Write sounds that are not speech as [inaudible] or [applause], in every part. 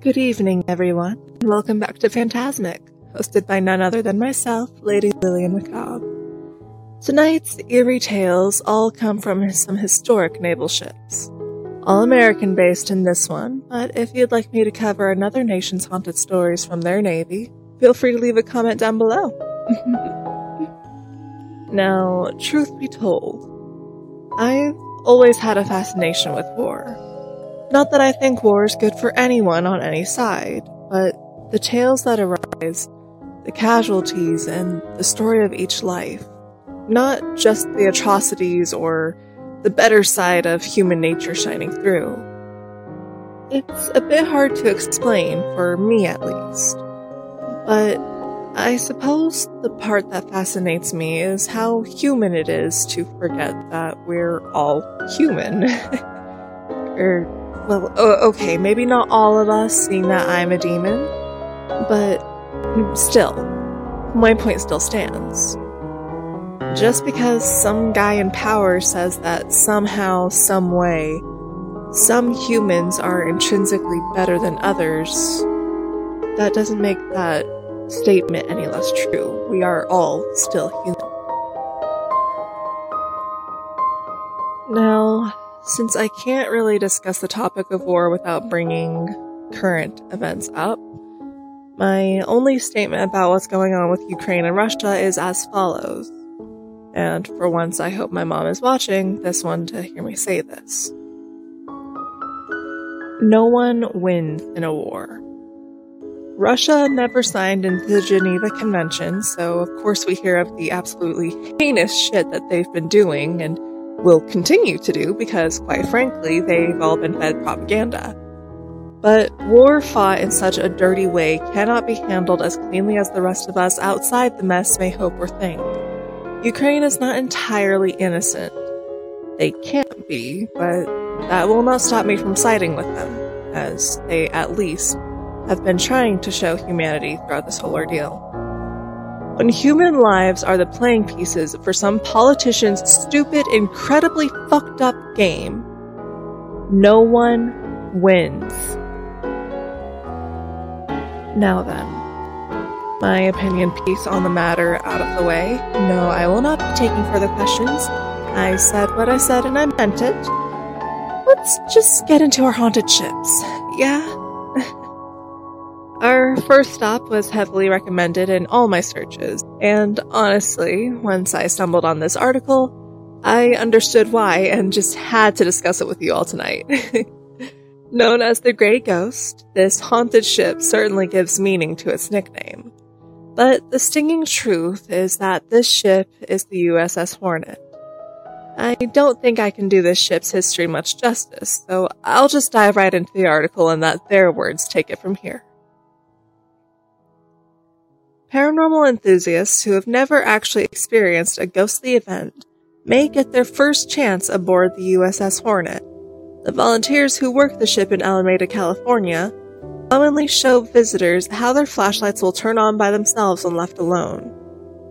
Good evening, everyone, and welcome back to Phantasmic, hosted by none other than myself, Lady Lillian Macabre. Tonight's eerie tales all come from some historic naval ships. All American based in this one, but if you'd like me to cover another nation's haunted stories from their navy, feel free to leave a comment down below. [laughs] now, truth be told, I've always had a fascination with war. Not that I think war is good for anyone on any side, but the tales that arise, the casualties, and the story of each life, not just the atrocities or the better side of human nature shining through. It's a bit hard to explain, for me at least. But I suppose the part that fascinates me is how human it is to forget that we're all human. [laughs] or well, uh, okay, maybe not all of us, seeing that I'm a demon, but still, my point still stands. Just because some guy in power says that somehow, some way, some humans are intrinsically better than others, that doesn't make that statement any less true. We are all still human. Now, since I can't really discuss the topic of war without bringing current events up, my only statement about what's going on with Ukraine and Russia is as follows. And for once, I hope my mom is watching this one to hear me say this. No one wins in a war. Russia never signed into the Geneva Convention, so of course we hear of the absolutely heinous shit that they've been doing and will continue to do because, quite frankly, they've all been fed propaganda. But war fought in such a dirty way cannot be handled as cleanly as the rest of us outside the mess may hope or think. Ukraine is not entirely innocent. They can't be, but that will not stop me from siding with them, as they at least have been trying to show humanity throughout this whole ordeal. When human lives are the playing pieces for some politician's stupid, incredibly fucked up game, no one wins. Now then, my opinion piece on the matter out of the way. No, I will not be taking further questions. I said what I said and I meant it. Let's just get into our haunted ships, yeah? Our first stop was heavily recommended in all my searches, and honestly, once I stumbled on this article, I understood why and just had to discuss it with you all tonight. [laughs] Known as the Grey Ghost, this haunted ship certainly gives meaning to its nickname. But the stinging truth is that this ship is the USS Hornet. I don't think I can do this ship's history much justice, so I'll just dive right into the article and let their words take it from here. Paranormal enthusiasts who have never actually experienced a ghostly event may get their first chance aboard the USS Hornet. The volunteers who work the ship in Alameda, California, commonly show visitors how their flashlights will turn on by themselves when left alone.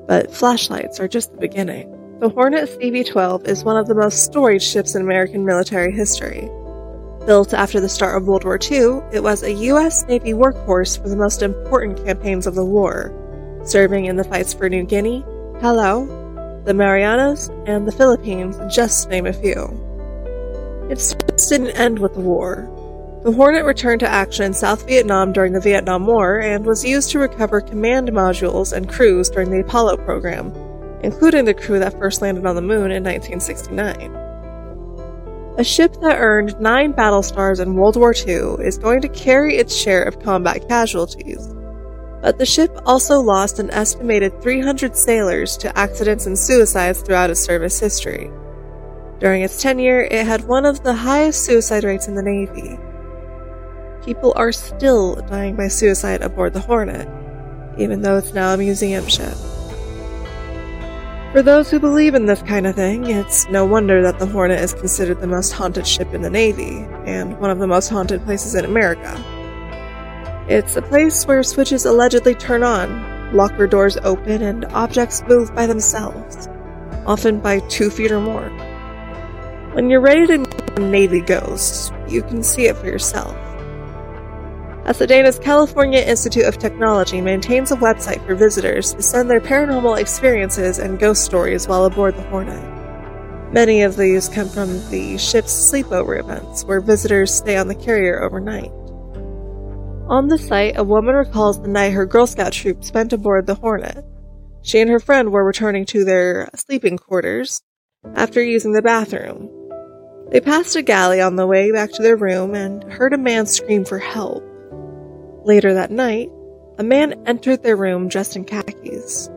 But flashlights are just the beginning. The Hornet CV-12 is one of the most storied ships in American military history. Built after the start of World War II, it was a U.S. Navy workhorse for the most important campaigns of the war, serving in the fights for New Guinea, Palau, the Marianas, and the Philippines, just to name a few. It didn't end with the war. The Hornet returned to action in South Vietnam during the Vietnam War and was used to recover command modules and crews during the Apollo program, including the crew that first landed on the moon in 1969. A ship that earned nine battle stars in World War II is going to carry its share of combat casualties, but the ship also lost an estimated 300 sailors to accidents and suicides throughout its service history. During its tenure, it had one of the highest suicide rates in the Navy. People are still dying by suicide aboard the Hornet, even though it's now a museum ship. For those who believe in this kind of thing, it's no wonder that the Hornet is considered the most haunted ship in the Navy, and one of the most haunted places in America. It's a place where switches allegedly turn on, locker doors open, and objects move by themselves, often by two feet or more. When you're ready to meet Navy ghosts, you can see it for yourself. Pasadena's California Institute of Technology maintains a website for visitors to send their paranormal experiences and ghost stories while aboard the Hornet. Many of these come from the ship's sleepover events, where visitors stay on the carrier overnight. On the site, a woman recalls the night her Girl Scout troop spent aboard the Hornet. She and her friend were returning to their sleeping quarters after using the bathroom. They passed a galley on the way back to their room and heard a man scream for help. Later that night, a man entered their room dressed in khakis.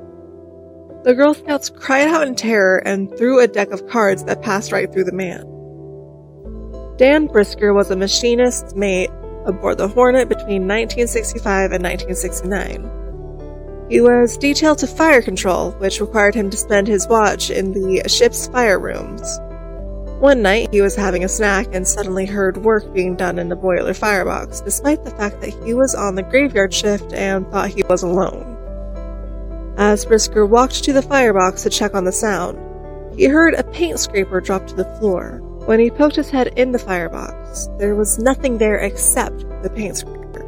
The Girl Scouts cried out in terror and threw a deck of cards that passed right through the man. Dan Brisker was a machinist's mate aboard the Hornet between 1965 and 1969. He was detailed to fire control, which required him to spend his watch in the ship's fire rooms. One night, he was having a snack and suddenly heard work being done in the boiler firebox, despite the fact that he was on the graveyard shift and thought he was alone. As Brisker walked to the firebox to check on the sound, he heard a paint scraper drop to the floor. When he poked his head in the firebox, there was nothing there except the paint scraper.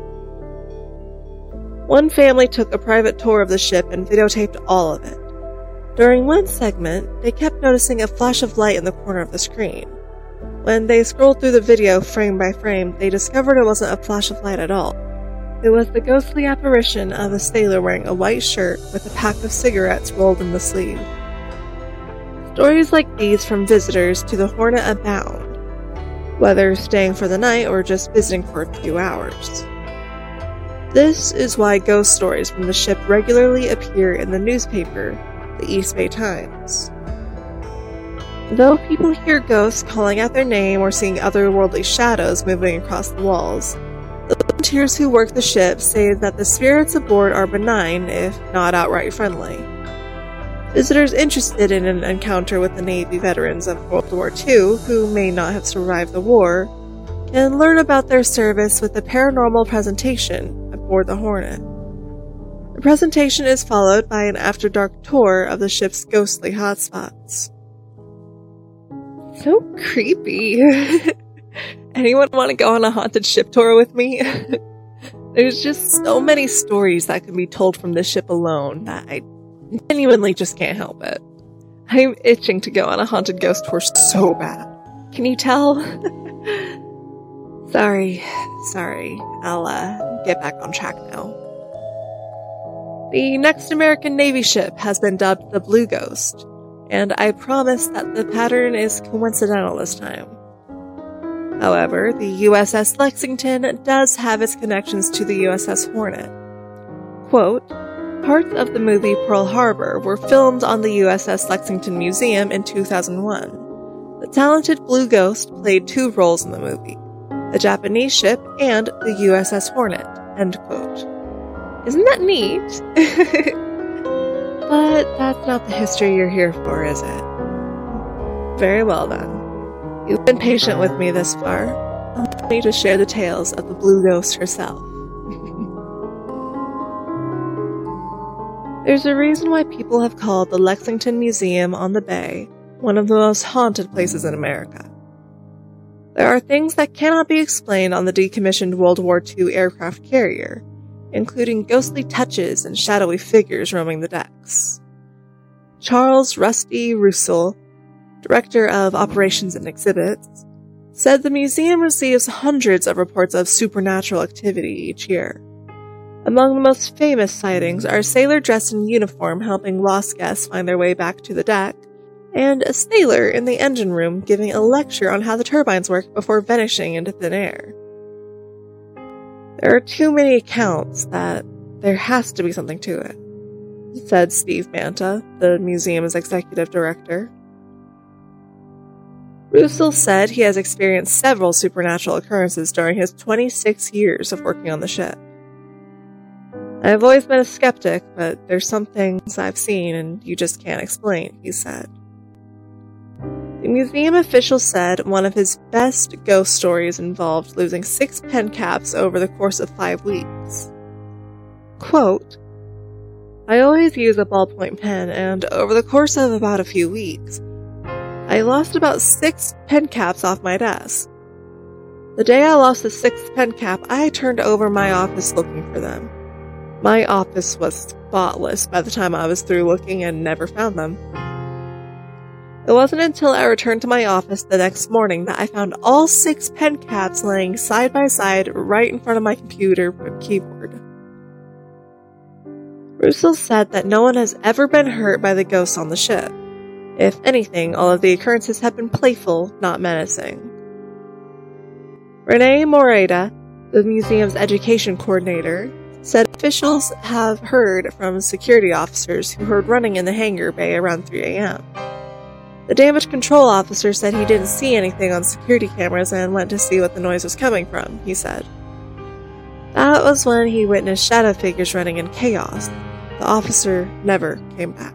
One family took a private tour of the ship and videotaped all of it. During one segment, they kept noticing a flash of light in the corner of the screen. When they scrolled through the video frame by frame, they discovered it wasn't a flash of light at all. It was the ghostly apparition of a sailor wearing a white shirt with a pack of cigarettes rolled in the sleeve. Stories like these from visitors to the Hornet abound, whether staying for the night or just visiting for a few hours. This is why ghost stories from the ship regularly appear in the newspaper the East Bay Times. Though people hear ghosts calling out their name or seeing otherworldly shadows moving across the walls, the volunteers who work the ship say that the spirits aboard are benign, if not outright friendly. Visitors interested in an encounter with the Navy veterans of World War II, who may not have survived the war, can learn about their service with a paranormal presentation aboard the Hornet. The presentation is followed by an after dark tour of the ship's ghostly hotspots. So creepy. [laughs] Anyone want to go on a haunted ship tour with me? [laughs] There's just so many stories that can be told from this ship alone that I genuinely just can't help it. I'm itching to go on a haunted ghost tour so bad. Can you tell? [laughs] sorry, sorry. I'll uh, get back on track now. The next American Navy ship has been dubbed the Blue Ghost, and I promise that the pattern is coincidental this time. However, the USS Lexington does have its connections to the USS Hornet. Quote, Parts of the movie Pearl Harbor were filmed on the USS Lexington Museum in 2001. The talented Blue Ghost played two roles in the movie the Japanese ship and the USS Hornet. End quote. Isn't that neat? [laughs] but that's not the history you're here for, is it? Very well then. You've been patient with me this far. Allow me to share the tales of the Blue Ghost herself. There's a reason why people have called the Lexington Museum on the Bay one of the most haunted places in America. There are things that cannot be explained on the decommissioned World War II aircraft carrier, including ghostly touches and shadowy figures roaming the decks. Charles Rusty Roussel, director of operations and exhibits, said the museum receives hundreds of reports of supernatural activity each year. Among the most famous sightings are a sailor dressed in uniform helping lost guests find their way back to the deck, and a sailor in the engine room giving a lecture on how the turbines work before vanishing into thin air. There are too many accounts that there has to be something to it, said Steve Banta, the museum's executive director. Roussel said he has experienced several supernatural occurrences during his 26 years of working on the ship. I've always been a skeptic, but there's some things I've seen and you just can't explain, he said. The museum official said one of his best ghost stories involved losing six pen caps over the course of five weeks. Quote, I always use a ballpoint pen, and over the course of about a few weeks, I lost about six pen caps off my desk. The day I lost the sixth pen cap, I turned over my office looking for them. My office was spotless by the time I was through looking and never found them. It wasn't until I returned to my office the next morning that I found all six pen caps laying side by side right in front of my computer keyboard. Roussel said that no one has ever been hurt by the ghosts on the ship. If anything, all of the occurrences have been playful, not menacing. Renee Moreda, the museum's education coordinator, said officials have heard from security officers who heard running in the hangar bay around 3 a.m. The damage control officer said he didn't see anything on security cameras and went to see what the noise was coming from, he said. That was when he witnessed shadow figures running in chaos. The officer never came back.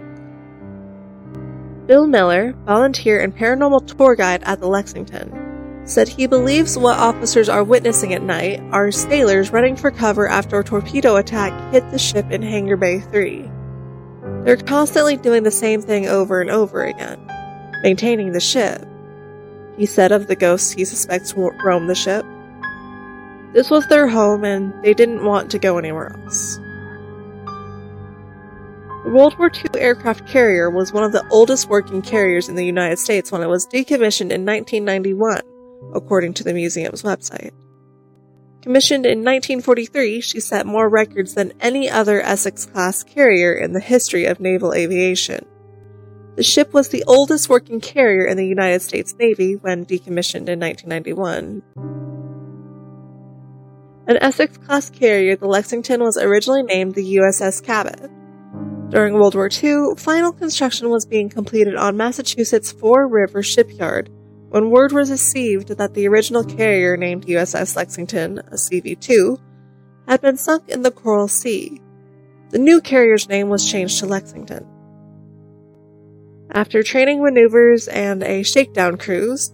Bill Miller, volunteer and paranormal tour guide at the Lexington, said he believes what officers are witnessing at night are sailors running for cover after a torpedo attack hit the ship in Hangar Bay 3. They're constantly doing the same thing over and over again, maintaining the ship. He said of the ghosts he suspects roam the ship. This was their home and they didn't want to go anywhere else. The World War II aircraft carrier was one of the oldest working carriers in the United States when it was decommissioned in 1991 according to the museum's website. Commissioned in 1943, she set more records than any other Essex class carrier in the history of naval aviation. The ship was the oldest working carrier in the United States Navy when decommissioned in 1991. An Essex class carrier, the Lexington was originally named the USS Cabot. During World War II, final construction was being completed on Massachusetts Fore River Shipyard when word was received that the original carrier named USS Lexington, a CV-2, had been sunk in the Coral Sea, the new carrier's name was changed to Lexington. After training maneuvers and a shakedown cruise,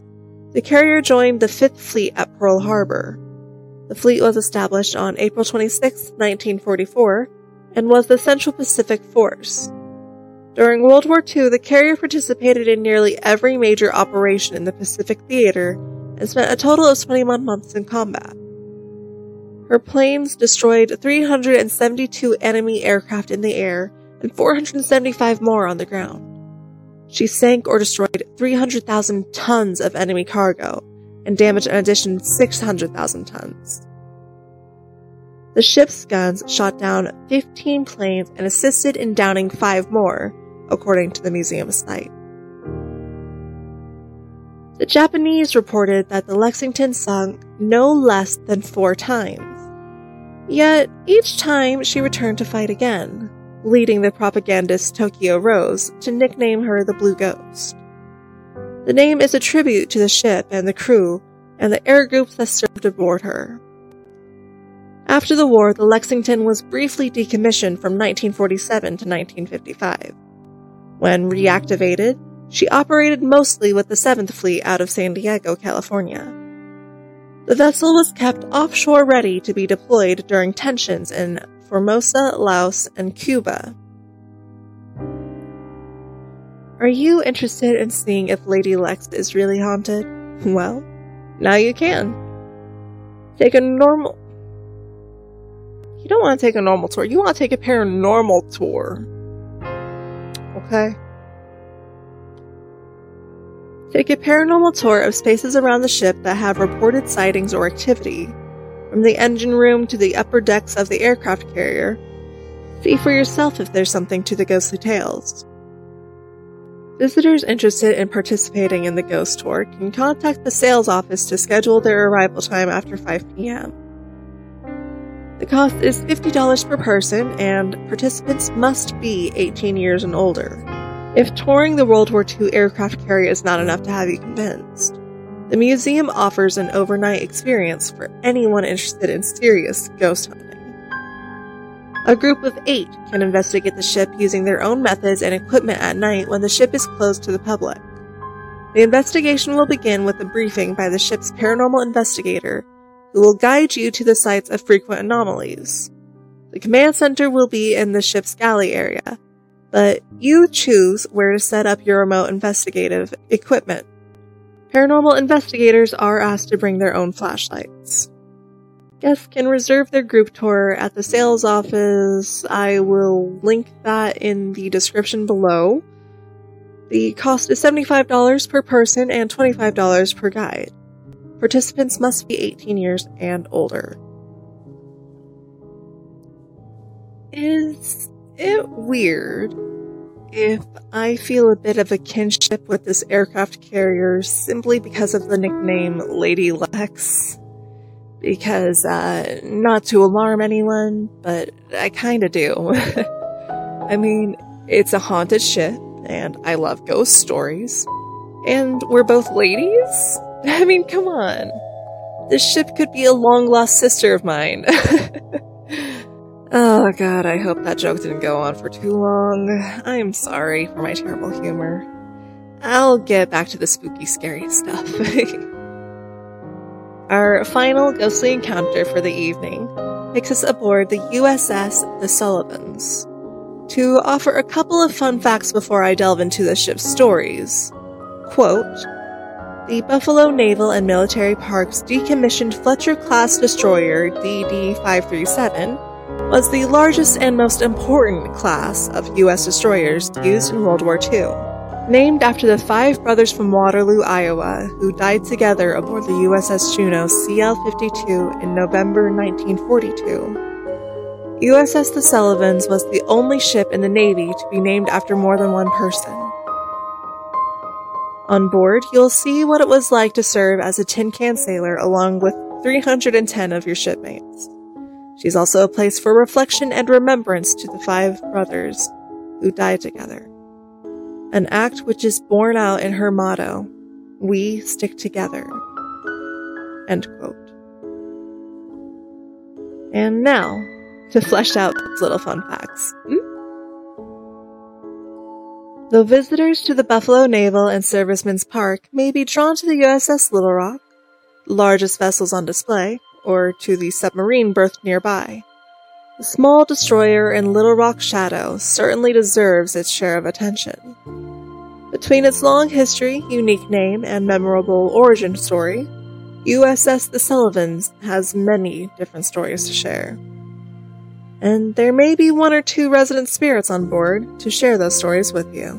the carrier joined the Fifth Fleet at Pearl Harbor. The fleet was established on April 26, 1944, and was the Central Pacific Force, during World War II, the carrier participated in nearly every major operation in the Pacific Theater and spent a total of 21 months in combat. Her planes destroyed 372 enemy aircraft in the air and 475 more on the ground. She sank or destroyed 300,000 tons of enemy cargo and damaged an additional 600,000 tons. The ship's guns shot down 15 planes and assisted in downing five more, according to the museum's site. The Japanese reported that the Lexington sunk no less than four times. Yet, each time she returned to fight again, leading the propagandist Tokyo Rose to nickname her the Blue Ghost. The name is a tribute to the ship and the crew and the air groups that served aboard her. After the war, the Lexington was briefly decommissioned from 1947 to 1955. When reactivated, she operated mostly with the 7th Fleet out of San Diego, California. The vessel was kept offshore ready to be deployed during tensions in Formosa, Laos, and Cuba. Are you interested in seeing if Lady Lex is really haunted? [laughs] Well, now you can. Take a normal. You don't want to take a normal tour, you want to take a paranormal tour. Okay. Take a paranormal tour of spaces around the ship that have reported sightings or activity, from the engine room to the upper decks of the aircraft carrier. See for yourself if there's something to the ghostly tales. Visitors interested in participating in the ghost tour can contact the sales office to schedule their arrival time after 5 p.m. The cost is $50 per person, and participants must be 18 years and older. If touring the World War II aircraft carrier is not enough to have you convinced, the museum offers an overnight experience for anyone interested in serious ghost hunting. A group of eight can investigate the ship using their own methods and equipment at night when the ship is closed to the public. The investigation will begin with a briefing by the ship's paranormal investigator will guide you to the sites of frequent anomalies. The command center will be in the ship's galley area, but you choose where to set up your remote investigative equipment. Paranormal investigators are asked to bring their own flashlights. Guests can reserve their group tour at the sales office. I will link that in the description below. The cost is $75 per person and $25 per guide. Participants must be 18 years and older. Is it weird if I feel a bit of a kinship with this aircraft carrier simply because of the nickname Lady Lex? because, uh, not to alarm anyone, but I kinda do. [laughs] I mean, it's a haunted ship, and I love ghost stories. And we're both ladies? [laughs] I mean, come on. This ship could be a long lost sister of mine. [laughs] oh god, I hope that joke didn't go on for too long. I'm sorry for my terrible humor. I'll get back to the spooky, scary stuff. [laughs] Our final ghostly encounter for the evening takes us aboard the USS The Sullivans. To offer a couple of fun facts before I delve into the ship's stories. Quote, the Buffalo Naval and Military Park's decommissioned Fletcher class destroyer DD 537 was the largest and most important class of U.S. destroyers used in World War II named after the five brothers from Waterloo, Iowa, who died together aboard the USS Juneau CL 52 in November 1942. USS The Sullivans was the only ship in the Navy to be named after more than one person. On board, you'll see what it was like to serve as a tin can sailor along with 310 of your shipmates. She's also a place for reflection and remembrance to the five brothers who died together an act which is borne out in her motto, We stick together. End quote. And now, to flesh out these little fun facts. Hmm? Though visitors to the Buffalo Naval and Servicemen's Park may be drawn to the USS Little Rock, largest vessels on display, or to the submarine berthed nearby, the small destroyer in Little Rock Shadow certainly deserves its share of attention. Between its long history, unique name, and memorable origin story, USS The Sullivans has many different stories to share. And there may be one or two resident spirits on board to share those stories with you.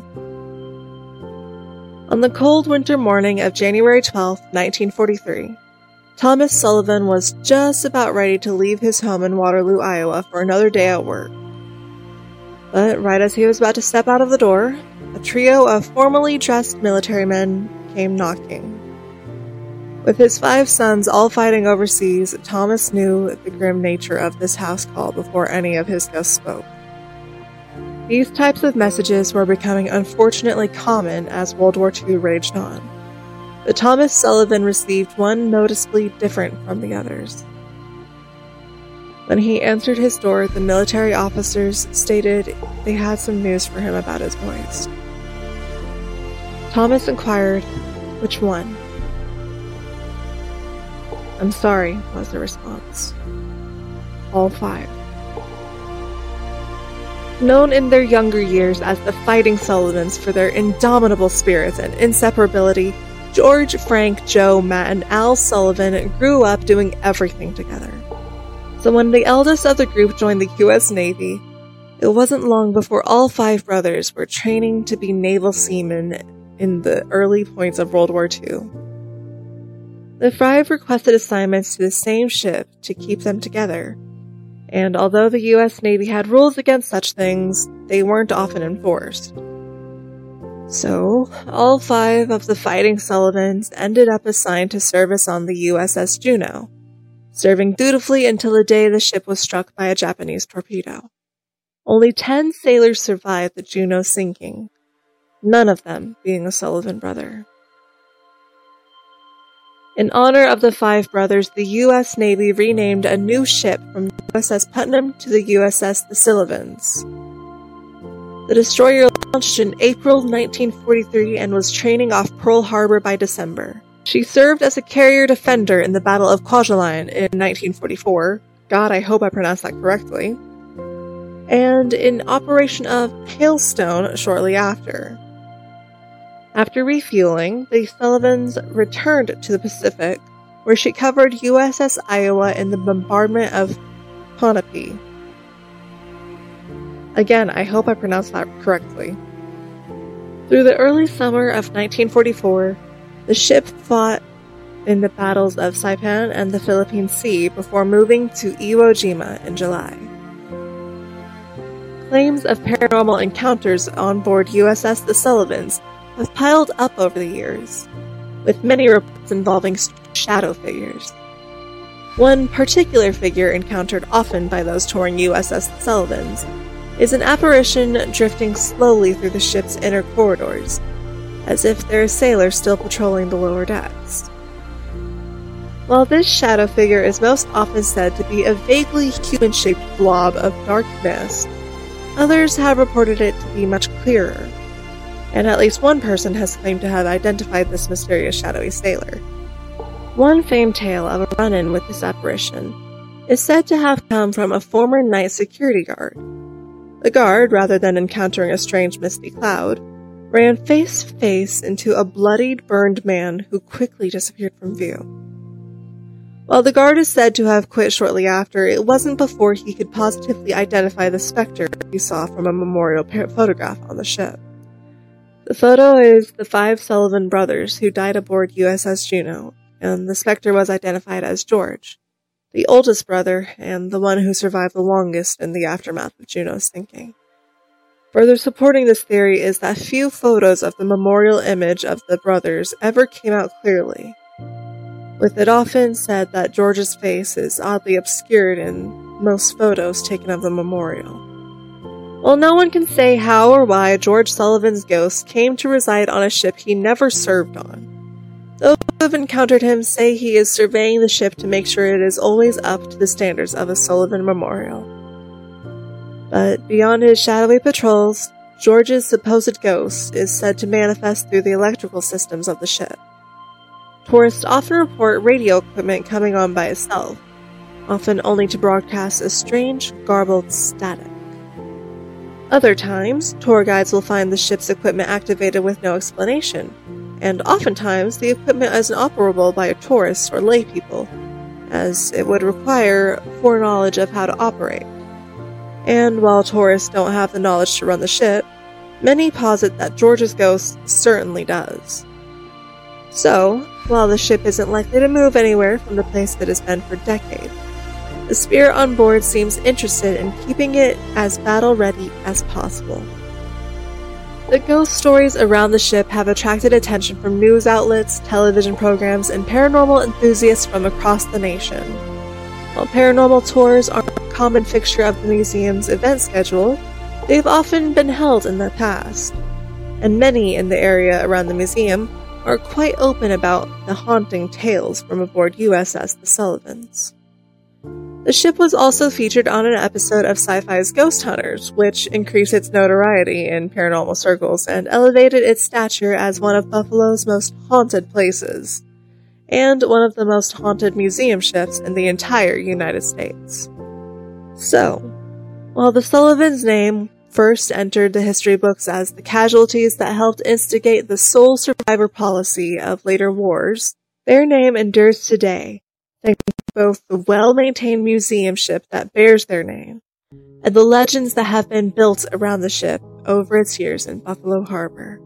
On the cold winter morning of January 12, 1943, Thomas Sullivan was just about ready to leave his home in Waterloo, Iowa for another day at work. But right as he was about to step out of the door, a trio of formally dressed military men came knocking. With his five sons all fighting overseas, Thomas knew the grim nature of this house call before any of his guests spoke. These types of messages were becoming unfortunately common as World War II raged on. But Thomas Sullivan received one noticeably different from the others. When he answered his door, the military officers stated they had some news for him about his boys. Thomas inquired, Which one? I'm sorry, was the response. All five. Known in their younger years as the Fighting Sullivans for their indomitable spirits and inseparability, George, Frank, Joe, Matt, and Al Sullivan grew up doing everything together. So when the eldest of the group joined the US Navy, it wasn't long before all five brothers were training to be naval seamen in the early points of World War II. The five requested assignments to the same ship to keep them together, and although the US Navy had rules against such things, they weren't often enforced. So, all five of the fighting Sullivans ended up assigned to service on the USS Juneau, serving dutifully until the day the ship was struck by a Japanese torpedo. Only ten sailors survived the Juneau sinking, none of them being a Sullivan brother. In honor of the five brothers, the U.S. Navy renamed a new ship from USS Putnam to the USS The Sullivans. The destroyer launched in April 1943 and was training off Pearl Harbor by December. She served as a carrier defender in the Battle of Kwajalein in 1944. God, I hope I pronounced that correctly. And in Operation of Hailstone shortly after. After refueling, the Sullivans returned to the Pacific, where she covered USS Iowa in the bombardment of Ponape. Again, I hope I pronounced that correctly. Through the early summer of 1944, the ship fought in the battles of Saipan and the Philippine Sea before moving to Iwo Jima in July. Claims of paranormal encounters on board USS The Sullivans have piled up over the years, with many reports involving shadow figures. One particular figure encountered often by those touring USS Sullivans is an apparition drifting slowly through the ship's inner corridors, as if there are sailors still patrolling the lower decks. While this shadow figure is most often said to be a vaguely human shaped blob of dark mist, others have reported it to be much clearer, and at least one person has claimed to have identified this mysterious shadowy sailor. One famed tale of a run in with this apparition is said to have come from a former night security guard. The guard, rather than encountering a strange misty cloud, ran face to face into a bloodied, burned man who quickly disappeared from view. While the guard is said to have quit shortly after, it wasn't before he could positively identify the specter he saw from a memorial photograph on the ship. The photo is the five Sullivan brothers who died aboard USS Juneau, and the specter was identified as George, the oldest brother and the one who survived the longest in the aftermath of Juneau's sinking. Further supporting this theory is that few photos of the memorial image of the brothers ever came out clearly, with it often said that George's face is oddly obscured in most photos taken of the memorial. While no one can say how or why George Sullivan's ghost came to reside on a ship he never served on, those who have encountered him say he is surveying the ship to make sure it is always up to the standards of a Sullivan memorial. But beyond his shadowy patrols, George's supposed ghost is said to manifest through the electrical systems of the ship. Tourists often report radio equipment coming on by itself, often only to broadcast a strange, garbled static. Other times, tour guides will find the ship's equipment activated with no explanation, and oftentimes the equipment is inoperable by a tourist or laypeople, as it would require foreknowledge of how to operate. And while tourists don't have the knowledge to run the ship, many posit that George's ghost certainly does. So, while the ship isn't likely to move anywhere from the place it has been for decades. The spirit on board seems interested in keeping it as battle ready as possible. The ghost stories around the ship have attracted attention from news outlets, television programs, and paranormal enthusiasts from across the nation. While paranormal tours are a common fixture of the museum's event schedule, they've often been held in the past, and many in the area around the museum are quite open about the haunting tales from aboard USS The Sullivans. The ship was also featured on an episode of Sci Fi's Ghost Hunters, which increased its notoriety in paranormal circles and elevated its stature as one of Buffalo's most haunted places, and one of the most haunted museum ships in the entire United States. So, while the Sullivan's name first entered the history books as the casualties that helped instigate the sole survivor policy of later wars, their name endures today, both the well-maintained museum ship that bears their name and the legends that have been built around the ship over its years in Buffalo Harbor.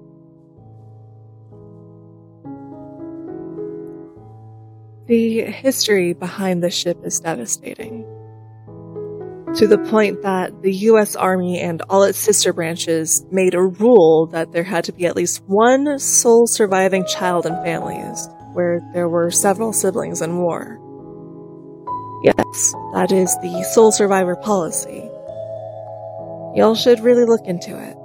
The history behind the ship is devastating to the point that the US Army and all its sister branches made a rule that there had to be at least one sole surviving child in families where there were several siblings in war. Yes, that is the sole survivor policy. Y'all should really look into it.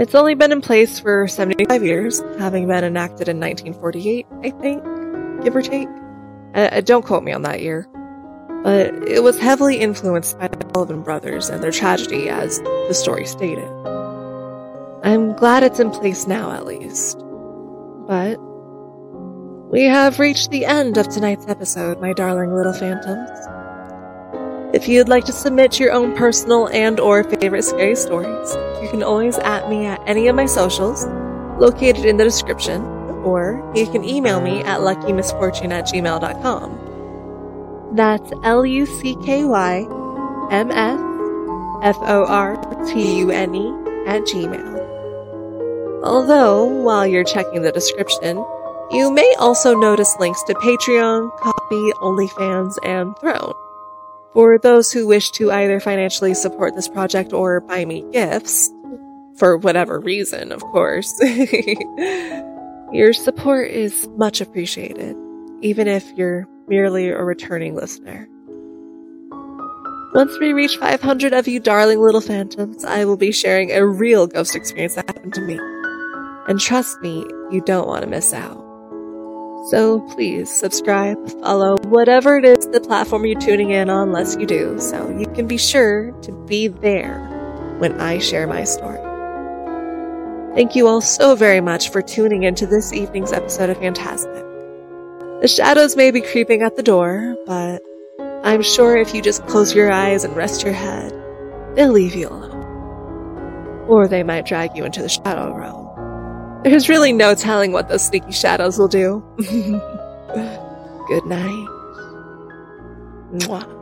It's only been in place for 75 years, having been enacted in 1948, I think, give or take. Uh, don't quote me on that year but it was heavily influenced by the Sullivan brothers and their tragedy, as the story stated. I'm glad it's in place now, at least. But we have reached the end of tonight's episode, my darling little phantoms. If you'd like to submit your own personal and or favorite scary stories, you can always at me at any of my socials, located in the description, or you can email me at luckymsfortune at gmail.com. That's L U C K Y M S F O R T U N E at Gmail. Although, while you're checking the description, you may also notice links to Patreon, Ko-fi, OnlyFans, and Throne. For those who wish to either financially support this project or buy me gifts, for whatever reason, of course, [laughs] your support is much appreciated, even if you're merely a returning listener. Once we reach 500 of you darling little phantoms, I will be sharing a real ghost experience that happened to me. And trust me, you don't want to miss out. So please subscribe, follow, whatever it is the platform you're tuning in on unless you do, so you can be sure to be there when I share my story. Thank you all so very much for tuning into this evening's episode of Phantasmic. The shadows may be creeping at the door, but I'm sure if you just close your eyes and rest your head, they'll leave you alone. Or they might drag you into the shadow realm. There's really no telling what those sneaky shadows will do. [laughs] Good night. Mwah.